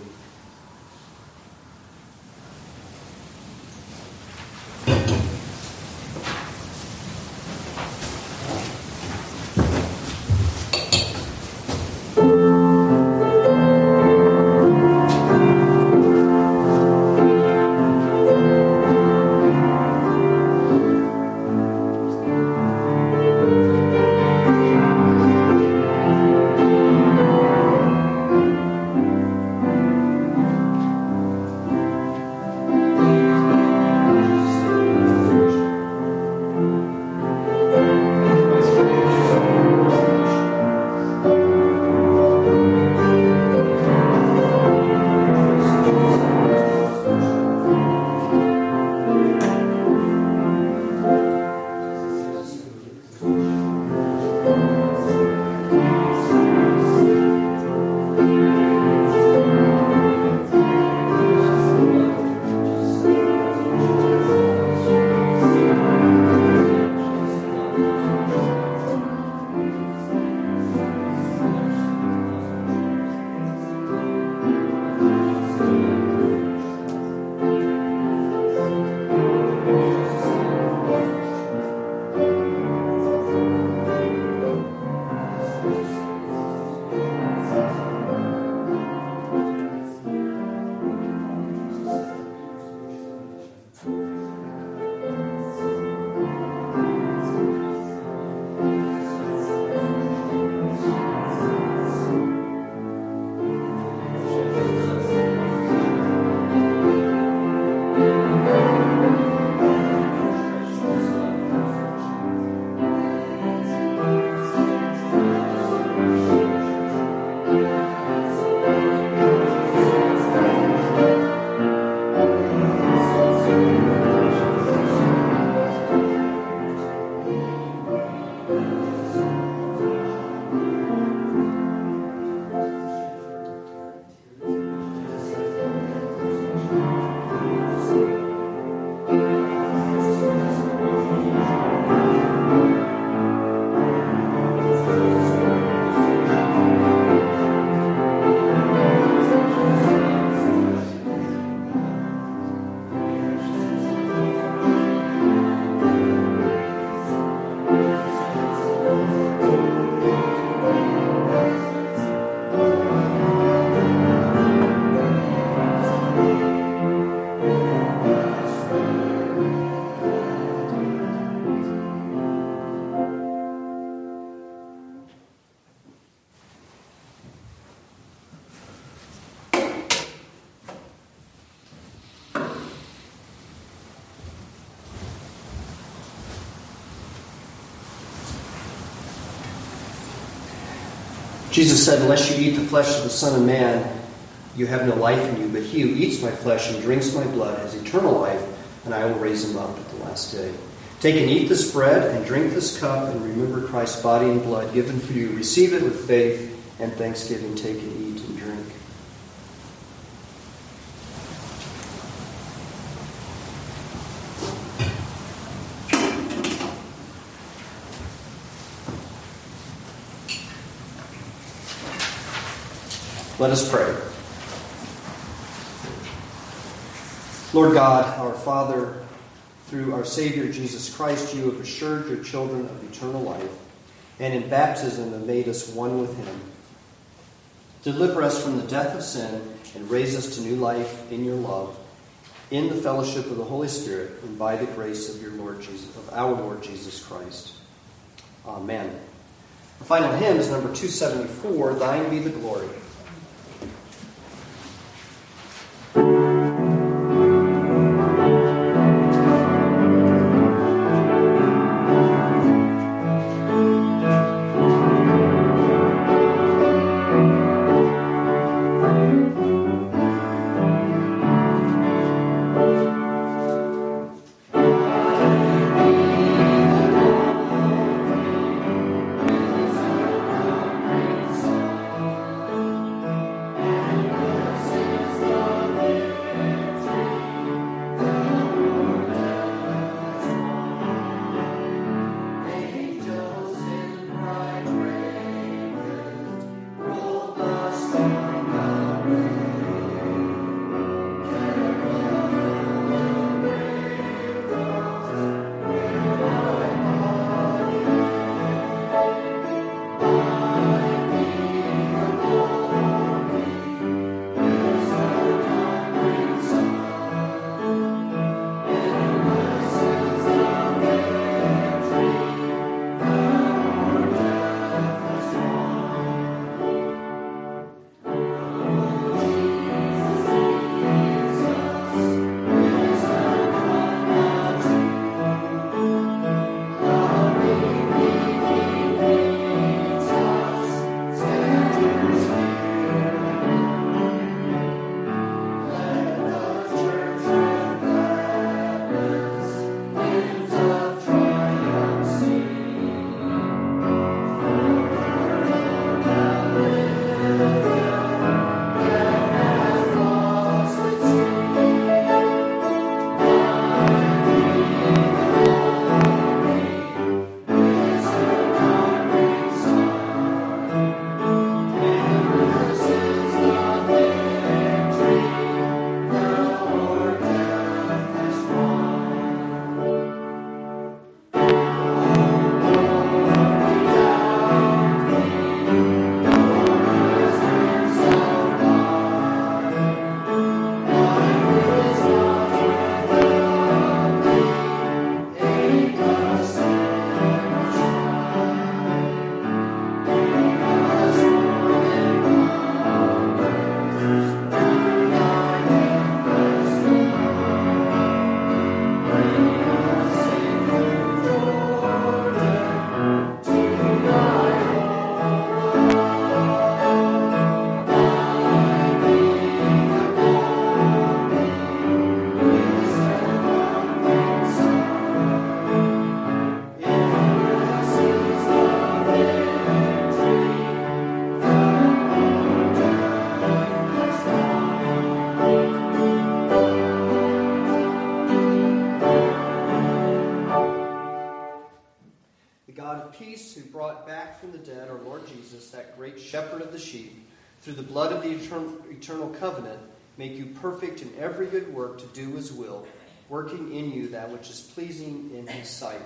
Jesus said, Unless you eat the flesh of the Son of Man, you have no life in you. But he who eats my flesh and drinks my blood has eternal life, and I will raise him up at the last day. Take and eat this bread and drink this cup, and remember Christ's body and blood given for you. Receive it with faith and thanksgiving. Take and eat and drink. Let us pray. Lord God, our Father, through our Savior Jesus Christ, you have assured your children of eternal life, and in baptism have made us one with him. Deliver us from the death of sin and raise us to new life in your love, in the fellowship of the Holy Spirit, and by the grace of your Lord Jesus, of our Lord Jesus Christ. Amen. The final hymn is number 274, Thine be the glory. Through the blood of the eternal, covenant, make you perfect in every good work to do his will, working in you that which is pleasing in his sight.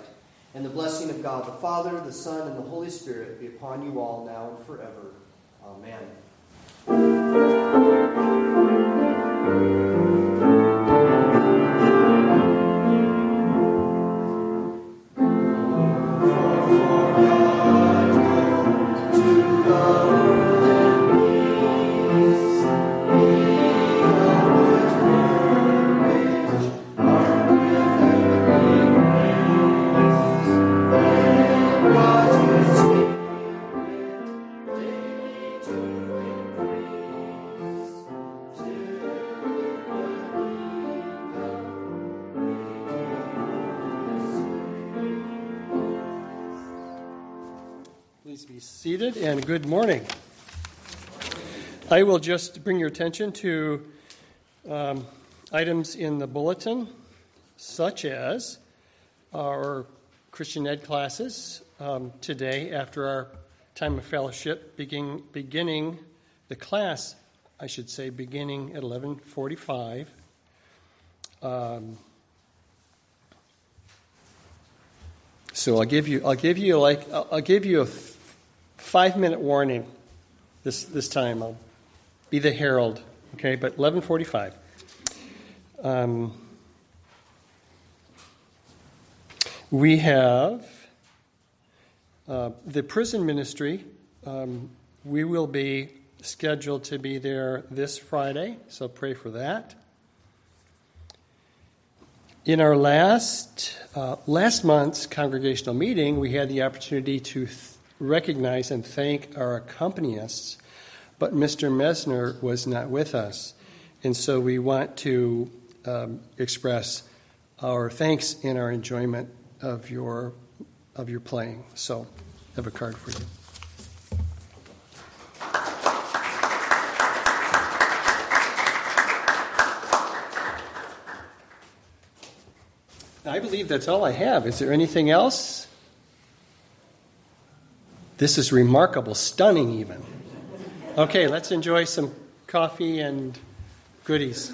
And the blessing of God the Father, the Son, and the Holy Spirit be upon you all now and forever. Amen. Good morning. I will just bring your attention to um, items in the bulletin, such as our Christian Ed classes um, today after our time of fellowship, beginning, beginning the class, I should say, beginning at 11:45. Um, so I'll give you, I'll give you like, I'll, I'll give you a five minute warning this, this time. I'll be the herald, okay? But 1145. Um, we have uh, the prison ministry. Um, we will be scheduled to be there this Friday, so pray for that. In our last uh, last month's congregational meeting, we had the opportunity to recognize and thank our accompanists, but Mr. Mesner was not with us. And so we want to um, express our thanks and our enjoyment of your, of your playing. So I have a card for you. I believe that's all I have. Is there anything else? This is remarkable, stunning even. Okay, let's enjoy some coffee and goodies.